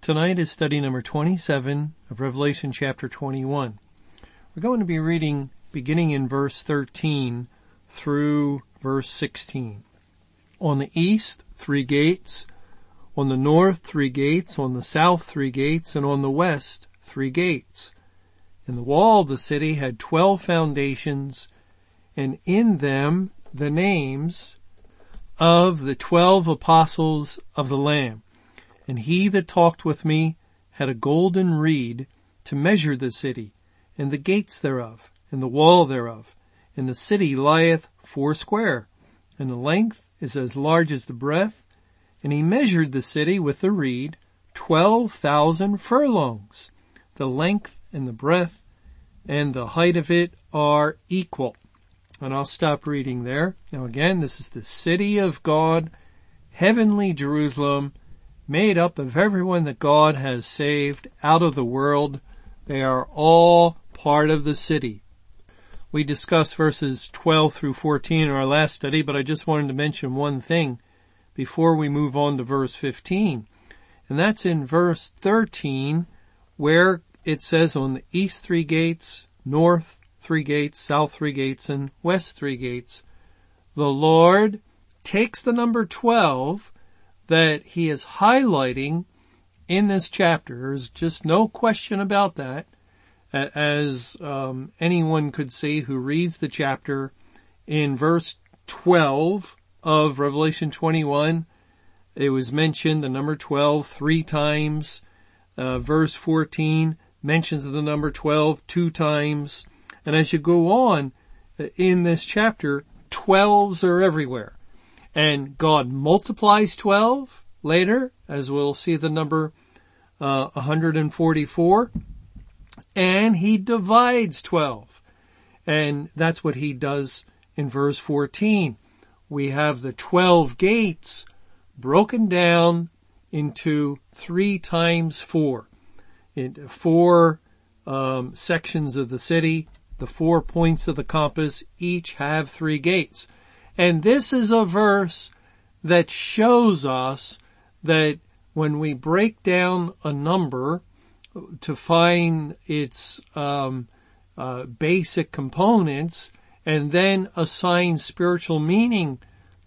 Tonight is study number 27 of Revelation chapter 21. We're going to be reading beginning in verse 13 through verse 16. On the east, three gates. On the north, three gates. On the south, three gates. And on the west, three gates. And the wall of the city had twelve foundations, and in them the names of the twelve apostles of the Lamb. And he that talked with me had a golden reed to measure the city, and the gates thereof, and the wall thereof. And the city lieth foursquare, and the length is as large as the breadth. And he measured the city with the reed, twelve thousand furlongs. The length and the breadth and the height of it are equal. And I'll stop reading there. Now again, this is the city of God, heavenly Jerusalem, made up of everyone that God has saved out of the world. They are all part of the city. We discussed verses 12 through 14 in our last study, but I just wanted to mention one thing before we move on to verse 15. And that's in verse 13 where it says on the east three gates, north three gates, south three gates, and west three gates. The Lord takes the number 12 that he is highlighting in this chapter. There's just no question about that. As um, anyone could see who reads the chapter in verse 12 of Revelation 21, it was mentioned the number 12 three times. Uh, verse 14 mentions the number 12 two times. And as you go on uh, in this chapter, 12s are everywhere. And God multiplies 12 later, as we'll see the number uh, 144. And he divides 12. And that's what he does in verse 14. We have the 12 gates broken down into three times four. In four um, sections of the city, the four points of the compass each have three gates. And this is a verse that shows us that when we break down a number to find its um, uh, basic components and then assign spiritual meaning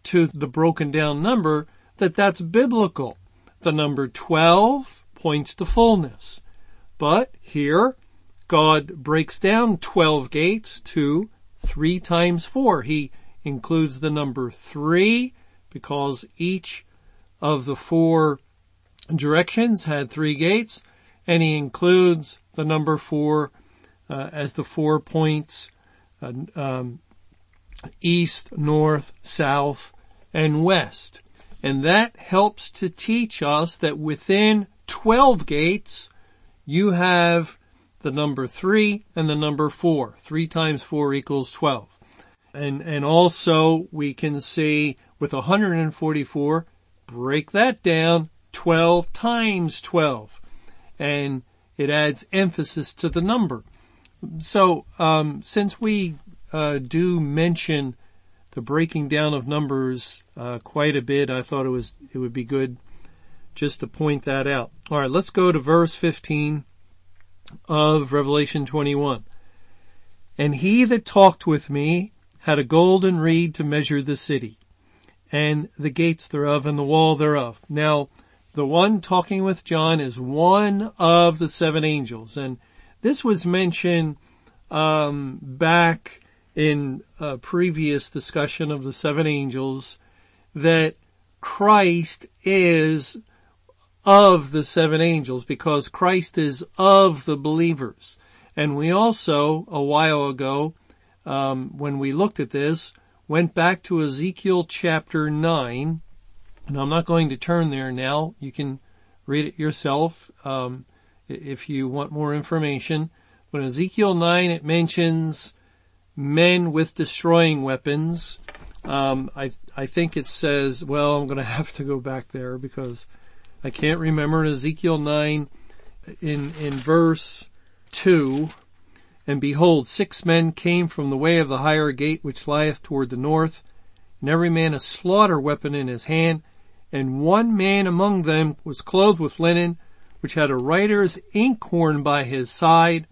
to the broken down number, that that's biblical. The number 12 points to fullness. But here, God breaks down 12 gates to 3 times 4. He includes the number three because each of the four directions had three gates and he includes the number four uh, as the four points uh, um, east, north, south, and west. And that helps to teach us that within 12 gates, you have the number three and the number four. Three times four equals 12. And, and also we can see with 144, break that down 12 times 12. And it adds emphasis to the number. So, um, since we, uh, do mention the breaking down of numbers, uh, quite a bit, I thought it was, it would be good just to point that out. Alright, let's go to verse 15 of Revelation 21. And he that talked with me had a golden reed to measure the city and the gates thereof and the wall thereof. Now, the one talking with John is one of the seven angels and this was mentioned um, back in a previous discussion of the seven angels that Christ is of the seven angels because Christ is of the believers. And we also, a while ago, um, when we looked at this, went back to Ezekiel chapter 9, and I'm not going to turn there now. You can read it yourself. Um, if you want more information. But in Ezekiel 9 it mentions men with destroying weapons. Um, I, I think it says, well, I'm going to have to go back there because I can't remember in Ezekiel 9 in, in verse 2, and behold, six men came from the way of the higher gate which lieth toward the north, and every man a slaughter weapon in his hand, and one man among them was clothed with linen, which had a writer's inkhorn by his side,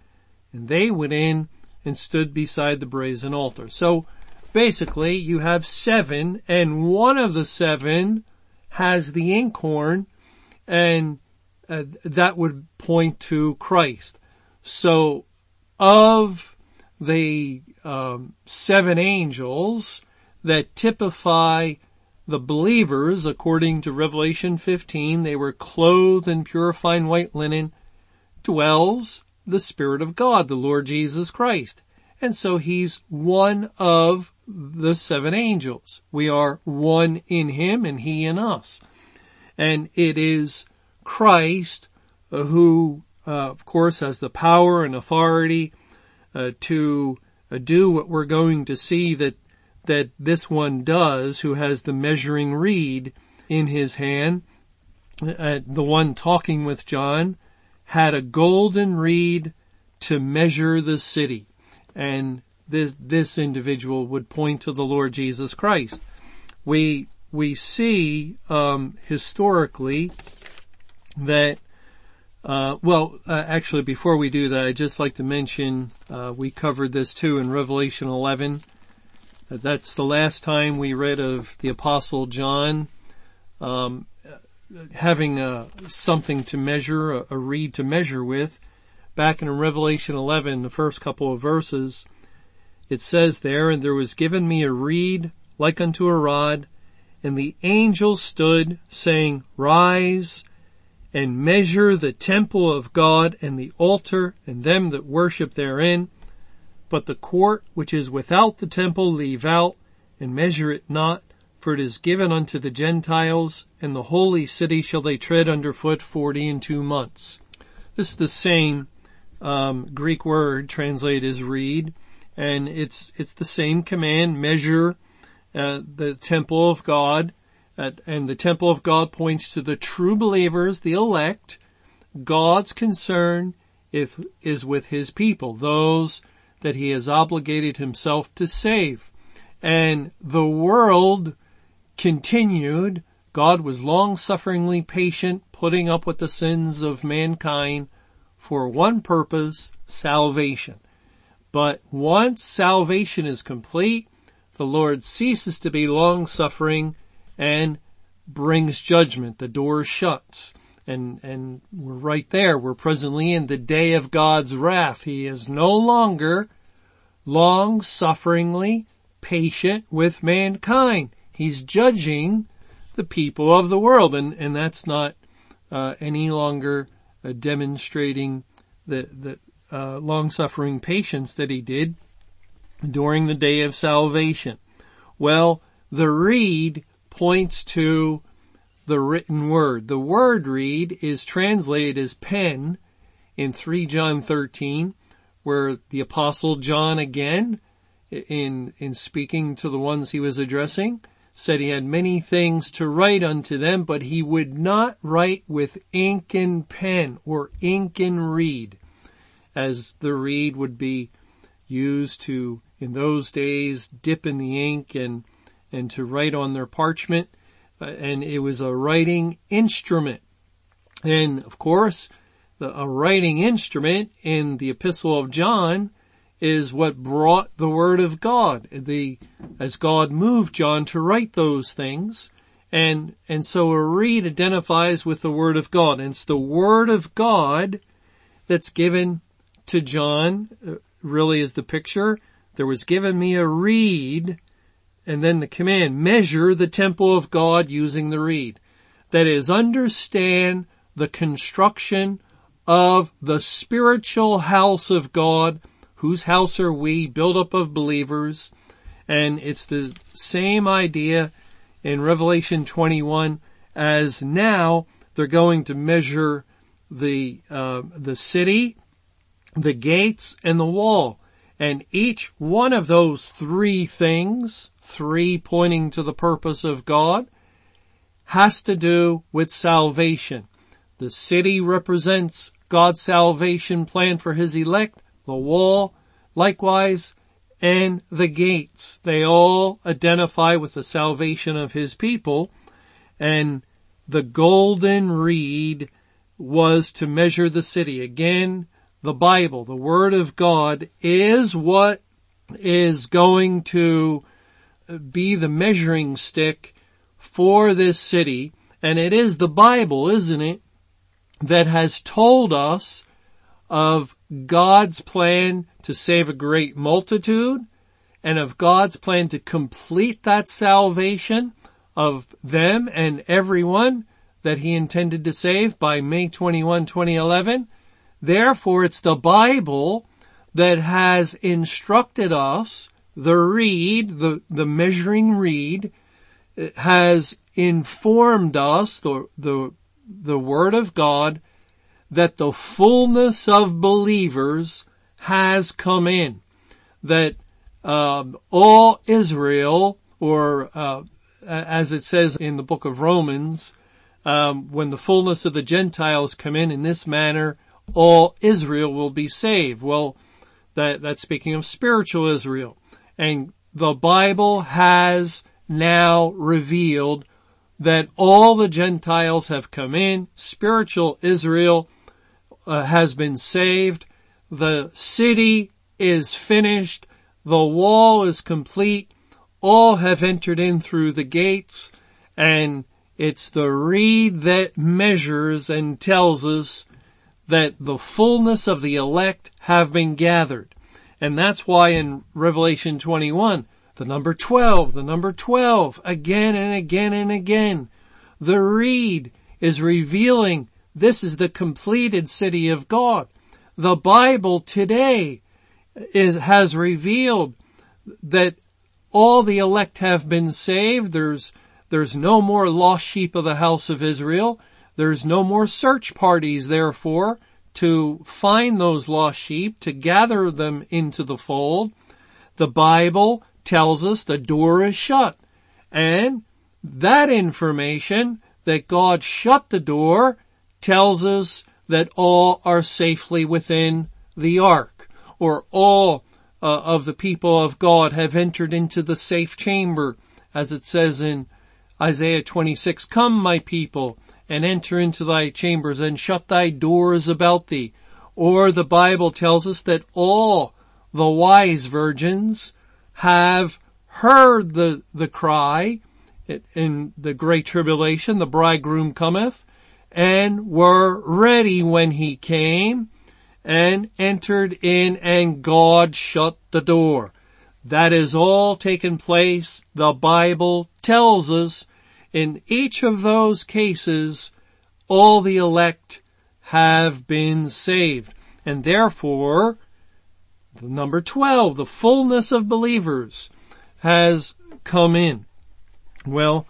and they went in and stood beside the brazen altar. So basically you have seven and one of the seven has the inkhorn and uh, that would point to Christ. So of the um, seven angels that typify the believers, according to Revelation 15, they were clothed in pure fine white linen, dwells the Spirit of God, the Lord Jesus Christ. And so he's one of the seven angels. We are one in him and he in us. And it is Christ who, of course, has the power and authority uh, to uh, do what we're going to see that that this one does, who has the measuring reed in his hand. Uh, the one talking with John had a golden reed to measure the city. And this, this individual would point to the Lord Jesus Christ. We, we see, um, historically that uh, well, uh, actually, before we do that, I'd just like to mention uh, we covered this too in Revelation 11. That's the last time we read of the Apostle John um, having a, something to measure, a, a reed to measure with. Back in Revelation 11, the first couple of verses, it says there, and there was given me a reed like unto a rod, and the angel stood saying, rise and measure the temple of God and the altar and them that worship therein. But the court which is without the temple leave out and measure it not, for it is given unto the Gentiles, and the holy city shall they tread under foot forty and two months. This is the same um, Greek word translated as reed, and it's it's the same command: measure uh, the temple of God, and the temple of God points to the true believers, the elect. God's concern is, with His people, those that He has obligated Himself to save. And the world continued. God was long-sufferingly patient, putting up with the sins of mankind for one purpose, salvation. But once salvation is complete, the Lord ceases to be long-suffering and brings judgment. The door shuts. And, and we're right there. We're presently in the day of God's wrath. He is no longer long-sufferingly patient with mankind. He's judging the people of the world and, and that's not uh, any longer uh, demonstrating the, the uh, long-suffering patience that he did during the day of salvation. Well, the reed points to the written word. The word reed is translated as pen in 3 John 13, where the apostle John again, in, in speaking to the ones he was addressing, said he had many things to write unto them, but he would not write with ink and pen or ink and reed, as the reed would be used to, in those days, dip in the ink and, and to write on their parchment. Uh, and it was a writing instrument. And of course, the, a writing instrument in the epistle of John is what brought the word of God. The, as God moved John to write those things. And, and so a reed identifies with the word of God. And it's the word of God that's given to John, uh, really is the picture. There was given me a reed, and then the command, measure the temple of God using the reed. That is, understand the construction of the spiritual house of God whose house are we, built up of believers. And it's the same idea in Revelation 21 as now they're going to measure the, uh, the city, the gates, and the wall. And each one of those three things, three pointing to the purpose of God, has to do with salvation. The city represents God's salvation plan for his elect, the wall, likewise, and the gates. They all identify with the salvation of his people. And the golden reed was to measure the city. Again, the Bible, the Word of God is what is going to be the measuring stick for this city. And it is the Bible, isn't it, that has told us of God's plan to save a great multitude and of God's plan to complete that salvation of them and everyone that he intended to save by May 21, 2011. Therefore, it's the Bible that has instructed us, the reed, the, the measuring reed, has informed us, the, the, the Word of God, that the fullness of believers has come in. That um, all Israel, or uh, as it says in the book of Romans, um, when the fullness of the Gentiles come in in this manner, all Israel will be saved. Well, that that's speaking of spiritual Israel, and the Bible has now revealed that all the Gentiles have come in. Spiritual Israel uh, has been saved. The city is finished. The wall is complete. All have entered in through the gates and it's the reed that measures and tells us that the fullness of the elect have been gathered. And that's why in Revelation 21, the number 12, the number 12, again and again and again, the reed is revealing this is the completed city of God. The Bible today is, has revealed that all the elect have been saved. There's, there's no more lost sheep of the house of Israel. There's no more search parties, therefore, to find those lost sheep, to gather them into the fold. The Bible tells us the door is shut. And that information that God shut the door tells us that all are safely within the ark or all uh, of the people of God have entered into the safe chamber as it says in Isaiah 26, come my people and enter into thy chambers and shut thy doors about thee. Or the Bible tells us that all the wise virgins have heard the, the cry in the great tribulation, the bridegroom cometh, and were ready when he came and entered in and God shut the door. That is all taken place. The Bible tells us in each of those cases, all the elect have been saved. And therefore, the number 12, the fullness of believers has come in. Well,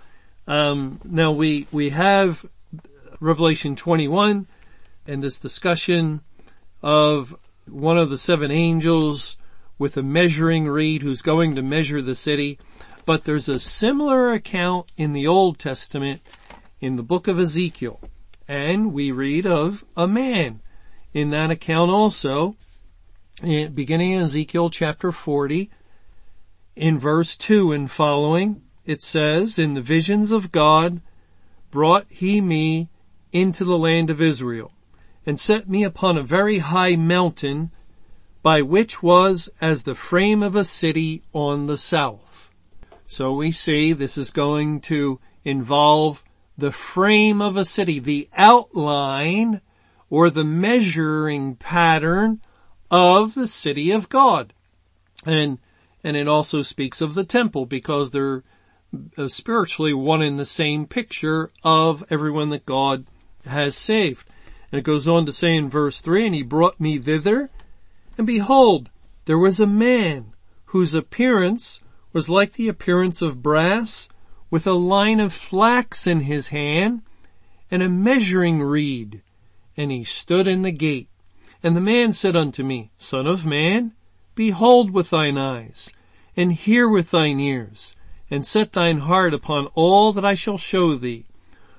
um, now we, we have Revelation 21 and this discussion of one of the seven angels with a measuring reed who's going to measure the city. But there's a similar account in the Old Testament in the book of Ezekiel. And we read of a man in that account also, eh, beginning in Ezekiel chapter 40, in verse 2 and following, it says, In the visions of God brought he me into the land of Israel and set me upon a very high mountain by which was as the frame of a city on the south. So we see this is going to involve the frame of a city, the outline or the measuring pattern of the city of God. And, and it also speaks of the temple because they're uh, spiritually one in the same picture of everyone that God has saved. And it goes on to say in verse three, and he brought me thither, and behold, there was a man whose appearance was like the appearance of brass, with a line of flax in his hand, and a measuring reed. and he stood in the gate. And the man said unto me, Son of man, behold with thine eyes, and hear with thine ears, and set thine heart upon all that I shall show thee.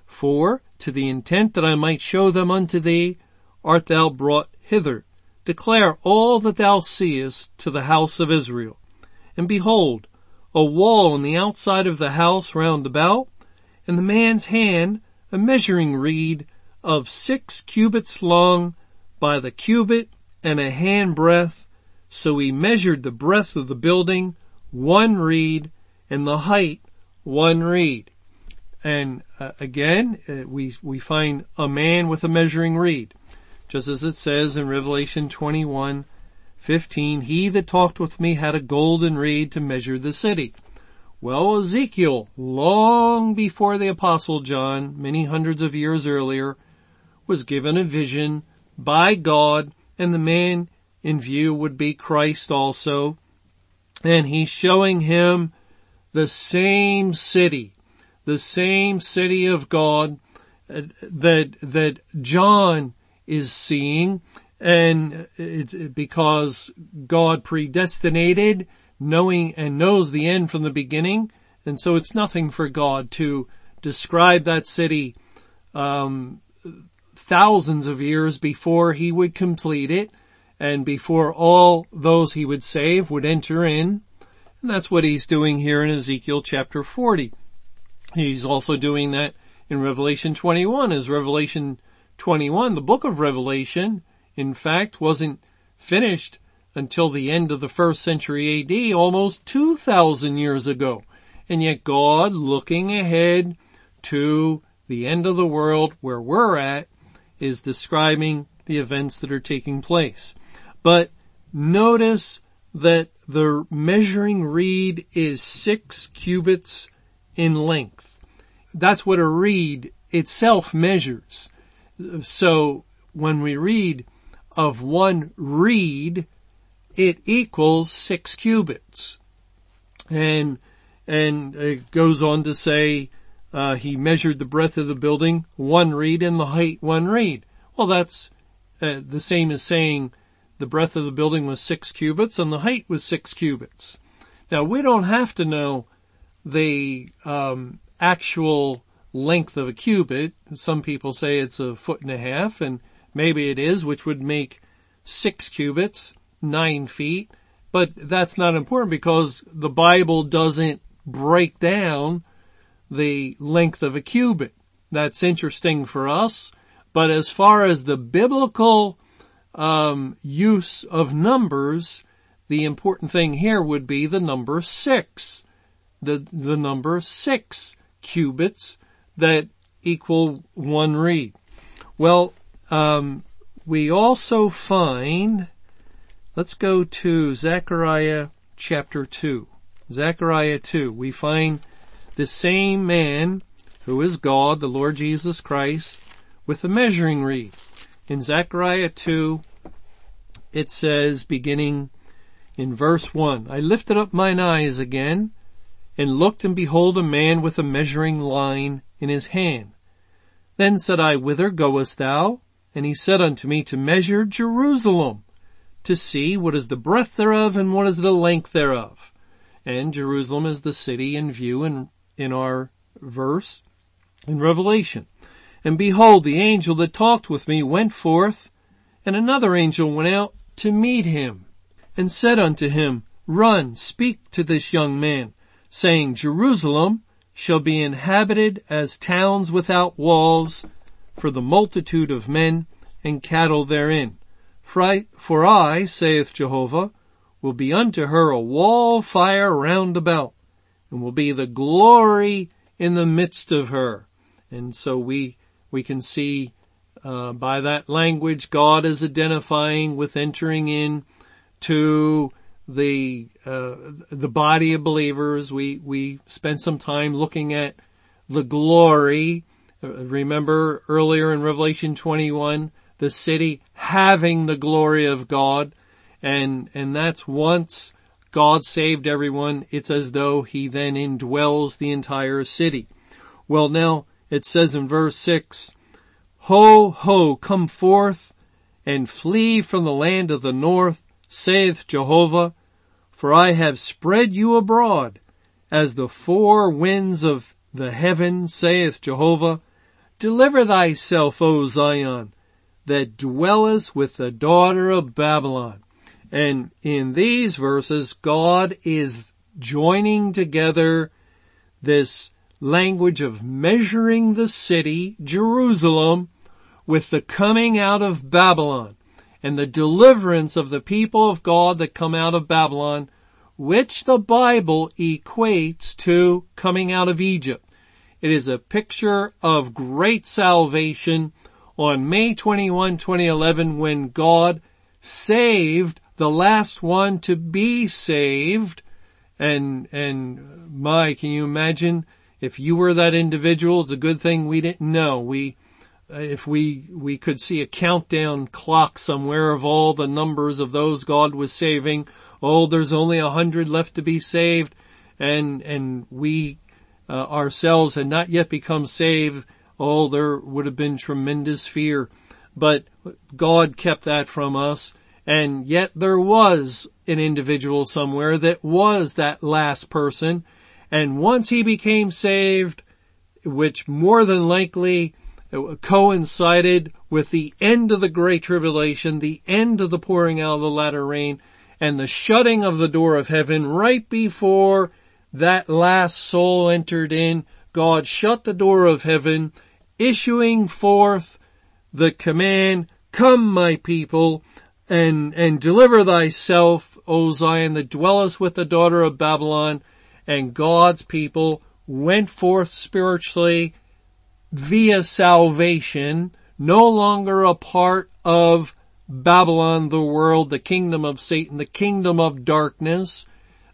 For, to the intent that I might show them unto thee, art thou brought hither. Declare all that thou seest to the house of Israel. And behold, a wall on the outside of the house round about, and the man's hand a measuring reed of six cubits long by the cubit and a hand breadth. So he measured the breadth of the building, one reed, and the height, one reed. And uh, again, uh, we, we find a man with a measuring reed. Just as it says in Revelation 21, 15, he that talked with me had a golden reed to measure the city. Well, Ezekiel, long before the apostle John, many hundreds of years earlier, was given a vision by God and the man in view would be Christ also. And he's showing him the same city, the same city of God uh, that, that John is seeing and it's because God predestinated knowing and knows the end from the beginning. And so it's nothing for God to describe that city, um, thousands of years before he would complete it and before all those he would save would enter in. And that's what he's doing here in Ezekiel chapter 40. He's also doing that in Revelation 21 as Revelation 21, the book of Revelation, in fact, wasn't finished until the end of the first century AD, almost 2,000 years ago. And yet God, looking ahead to the end of the world where we're at, is describing the events that are taking place. But notice that the measuring reed is six cubits in length. That's what a reed itself measures. So when we read of one reed, it equals six cubits. And, and it goes on to say, uh, he measured the breadth of the building one reed and the height one reed. Well, that's uh, the same as saying the breadth of the building was six cubits and the height was six cubits. Now we don't have to know the um, actual length of a cubit. Some people say it's a foot and a half, and maybe it is, which would make six cubits nine feet, but that's not important because the Bible doesn't break down the length of a cubit. That's interesting for us. But as far as the biblical um, use of numbers, the important thing here would be the number six. The, the number six cubits that equal one reed. Well, um, we also find Let's go to Zechariah chapter 2. Zechariah 2. We find the same man who is God, the Lord Jesus Christ, with a measuring reed. In Zechariah 2, it says, beginning in verse 1, I lifted up mine eyes again and looked and behold a man with a measuring line in his hand. Then said I, whither goest thou? And he said unto me, to measure Jerusalem to see what is the breadth thereof and what is the length thereof. And Jerusalem is the city in view in, in our verse in Revelation. And behold, the angel that talked with me went forth, and another angel went out to meet him, and said unto him, Run, speak to this young man, saying, Jerusalem shall be inhabited as towns without walls for the multitude of men and cattle therein. For I, for I, saith Jehovah, will be unto her a wall fire round about, and will be the glory in the midst of her. And so we, we can see, uh, by that language, God is identifying with entering in to the, uh, the body of believers. We, we spent some time looking at the glory. Remember earlier in Revelation 21, the city having the glory of God. And, and that's once God saved everyone, it's as though he then indwells the entire city. Well now, it says in verse 6, Ho, ho, come forth and flee from the land of the north, saith Jehovah, for I have spread you abroad as the four winds of the heaven, saith Jehovah. Deliver thyself, O Zion, that dwellest with the daughter of Babylon. And in these verses, God is joining together this language of measuring the city, Jerusalem, with the coming out of Babylon and the deliverance of the people of God that come out of Babylon, which the Bible equates to coming out of Egypt. It is a picture of great salvation on May 21, 2011 when God saved the last one to be saved. And, and my, can you imagine if you were that individual? It's a good thing we didn't know. We, uh, if we, we could see a countdown clock somewhere of all the numbers of those God was saving. Oh, there's only a hundred left to be saved and, and we, uh, ourselves had not yet become saved. Oh, there would have been tremendous fear, but God kept that from us. And yet there was an individual somewhere that was that last person. And once he became saved, which more than likely coincided with the end of the Great Tribulation, the end of the pouring out of the latter rain, and the shutting of the door of heaven right before that last soul entered in. God shut the door of heaven, issuing forth the command, come my people, and, and deliver thyself, O Zion, that dwellest with the daughter of Babylon, and God's people went forth spiritually via salvation, no longer a part of Babylon, the world, the kingdom of Satan, the kingdom of darkness.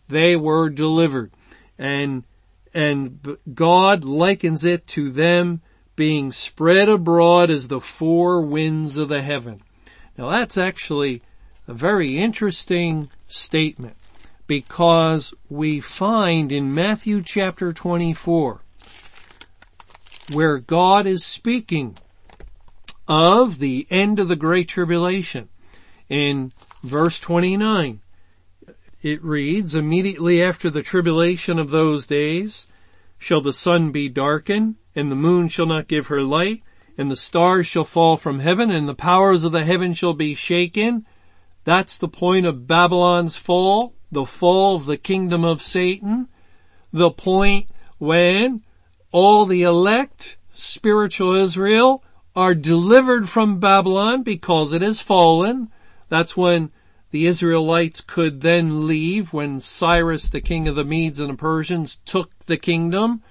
They were delivered. And, and God likens it to them being spread abroad as the four winds of the heaven. Now that's actually a very interesting statement because we find in Matthew chapter 24 where God is speaking of the end of the Great Tribulation. In verse 29, it reads, immediately after the tribulation of those days shall the sun be darkened and the moon shall not give her light and the stars shall fall from heaven and the powers of the heaven shall be shaken. That's the point of Babylon's fall, the fall of the kingdom of Satan, the point when all the elect, spiritual Israel, are delivered from Babylon because it has fallen. That's when the Israelites could then leave when Cyrus, the king of the Medes and the Persians, took the kingdom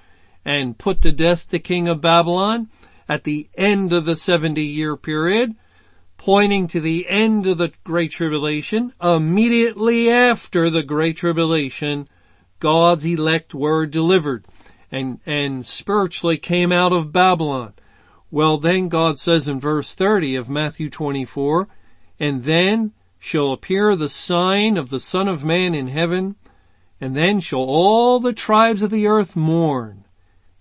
and put to death the king of Babylon at the end of the 70 year period, pointing to the end of the Great Tribulation. Immediately after the Great Tribulation, God's elect were delivered and, and spiritually came out of Babylon. Well then God says in verse 30 of Matthew 24, and then shall appear the sign of the Son of Man in heaven, and then shall all the tribes of the earth mourn,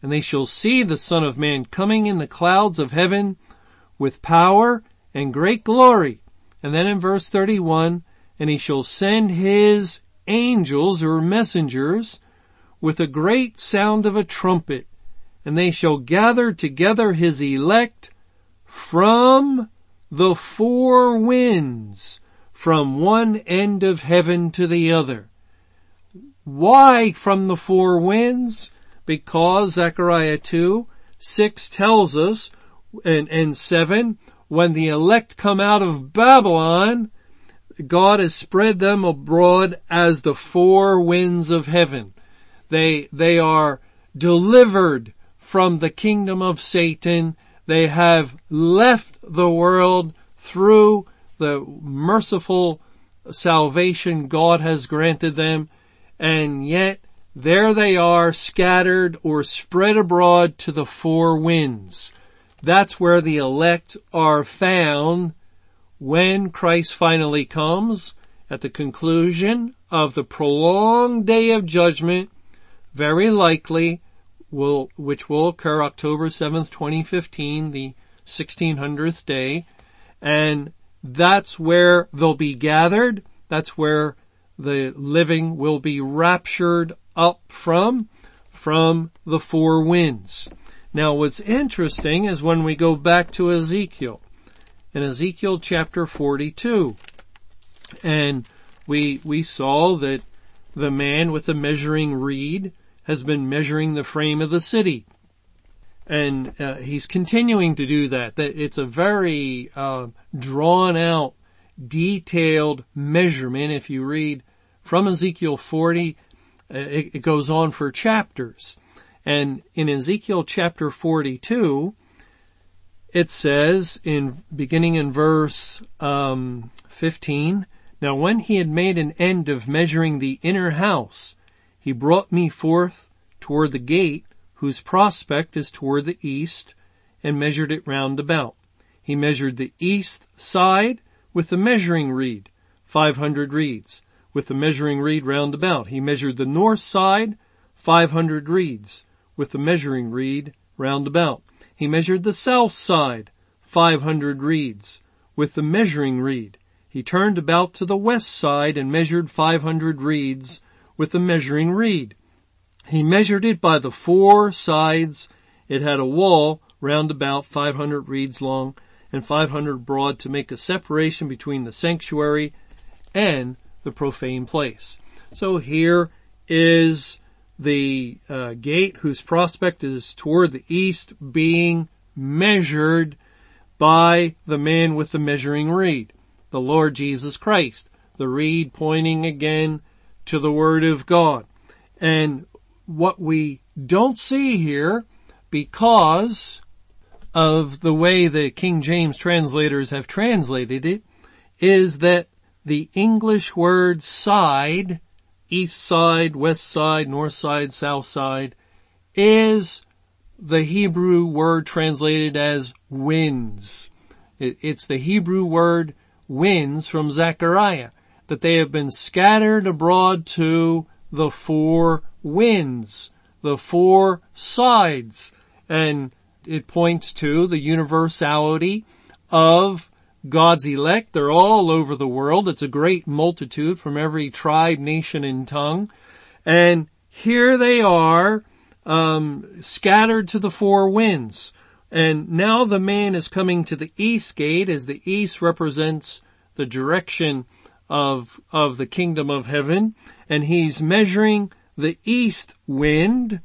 and they shall see the Son of Man coming in the clouds of heaven with power and great glory. And then in verse 31, and he shall send his angels or messengers with a great sound of a trumpet, and they shall gather together his elect from the four winds, from one end of heaven to the other. Why from the four winds? Because Zechariah 2, 6 tells us, and, and 7, when the elect come out of Babylon, God has spread them abroad as the four winds of heaven. They, they are delivered from the kingdom of Satan. They have left the world through the merciful salvation God has granted them. And yet there they are scattered or spread abroad to the four winds. That's where the elect are found when Christ finally comes at the conclusion of the prolonged day of judgment very likely will, which will occur October 7th, 2015, the 1600th day. And that's where they'll be gathered. That's where the living will be raptured up from, from the four winds. Now what's interesting is when we go back to Ezekiel, in Ezekiel chapter 42, and we, we saw that the man with the measuring reed has been measuring the frame of the city. And uh, he's continuing to do that. That it's a very uh, drawn out, detailed measurement. If you read from Ezekiel 40, uh, it, it goes on for chapters. And in Ezekiel chapter 42, it says in beginning in verse um, 15, now when he had made an end of measuring the inner house, he brought me forth toward the gate whose prospect is toward the east and measured it round about. He measured the east side with the measuring reed, 500 reeds, with the measuring reed round about. He measured the north side, 500 reeds, with the measuring reed round about. He measured the south side, 500 reeds, with the measuring reed. He turned about to the west side and measured 500 reeds with the measuring reed. He measured it by the four sides. It had a wall round about 500 reeds long and 500 broad to make a separation between the sanctuary and the profane place. So here is the uh, gate whose prospect is toward the east being measured by the man with the measuring reed the Lord Jesus Christ. The reed pointing again to the Word of God. And what we don't see here, because of the way the King James translators have translated it, is that the English word side, east side, west side, north side, south side, is the Hebrew word translated as winds. it's the Hebrew word winds from Zechariah, that they have been scattered abroad to the four winds, the four sides, and it points to the universality of God's elect. They're all over the world. It's a great multitude from every tribe, nation, and tongue. And here they are, um, scattered to the four winds. And now the man is coming to the east gate as the east represents the direction of, of the kingdom of heaven. And he's measuring the east wind,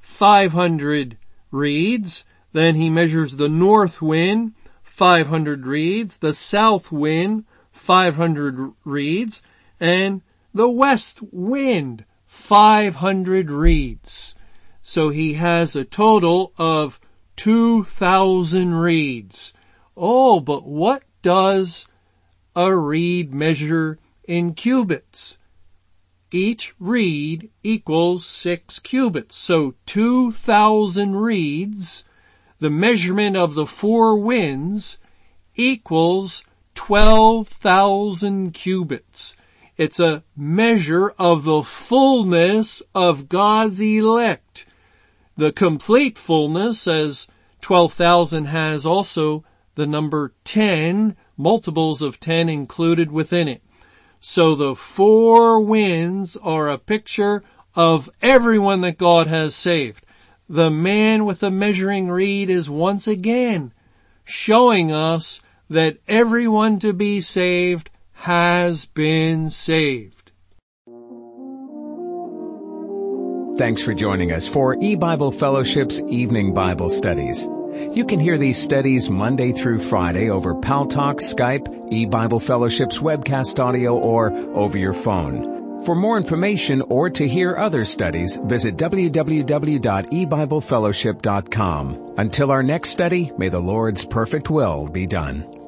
500 reeds. Then he measures the north wind, 500 reeds, the south wind, 500 reeds, and the west wind, 500 reeds. So he has a total of 2,000 reeds. Oh, but what does a reed measure in cubits? Each reed equals six cubits. So 2,000 reeds, the measurement of the four winds equals 12,000 cubits. It's a measure of the fullness of God's elect. The complete fullness, as 12,000 has also the number 10, multiples of 10 included within it. So the four winds are a picture of everyone that God has saved. The man with the measuring reed is once again showing us that everyone to be saved has been saved. Thanks for joining us for E-Bible Fellowship's Evening Bible Studies. You can hear these studies Monday through Friday over Paltalk, Skype, E-Bible Fellowship's webcast audio, or over your phone. For more information or to hear other studies, visit www.ebiblefellowship.com. Until our next study, may the Lord's perfect will be done.